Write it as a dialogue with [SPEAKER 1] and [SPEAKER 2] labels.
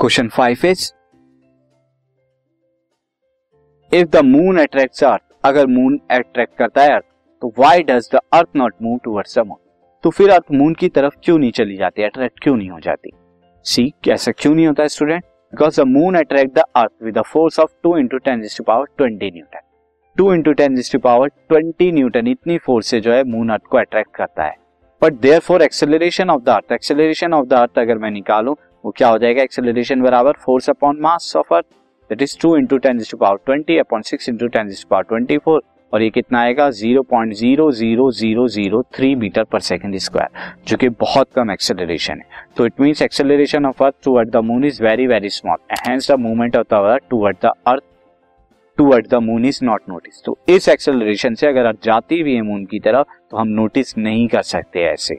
[SPEAKER 1] Question five is if the moon attracts earth अगर moon attract करता है earth तो why does the earth not move towards the moon तो फिर earth moon की तरफ़ क्यों नहीं चली जाती? अट्रैक्ट क्यों नहीं हो जाती? सी ऐसा क्यों नहीं होता है student because the moon attract the earth with force of two into ten to power twenty newton two into ten to power twenty newton इतनी फोर्स से जो है मून अर्थ को अट्रैक्ट करता है। But therefore acceleration of the earth acceleration of the earth अगर मैं निकालू वो क्या हो जाएगा? एक्सेलरेशन बराबर force upon mass of earth that is two into ten to power twenty upon six into ten to power twenty four और ये कितना आएगा? Zero point zero zero zero zero three metre per second square जो कि बहुत कम acceleration है। तो it mean acceleration of earth toward the moon is very very small hence the movement of the earth toward the earth toward the moon is not notice तो इस acceleration से अगर अर्थ जाती भी है मून की तरफ़ तो हम नोटिस नहीं कर सकते ऐसे।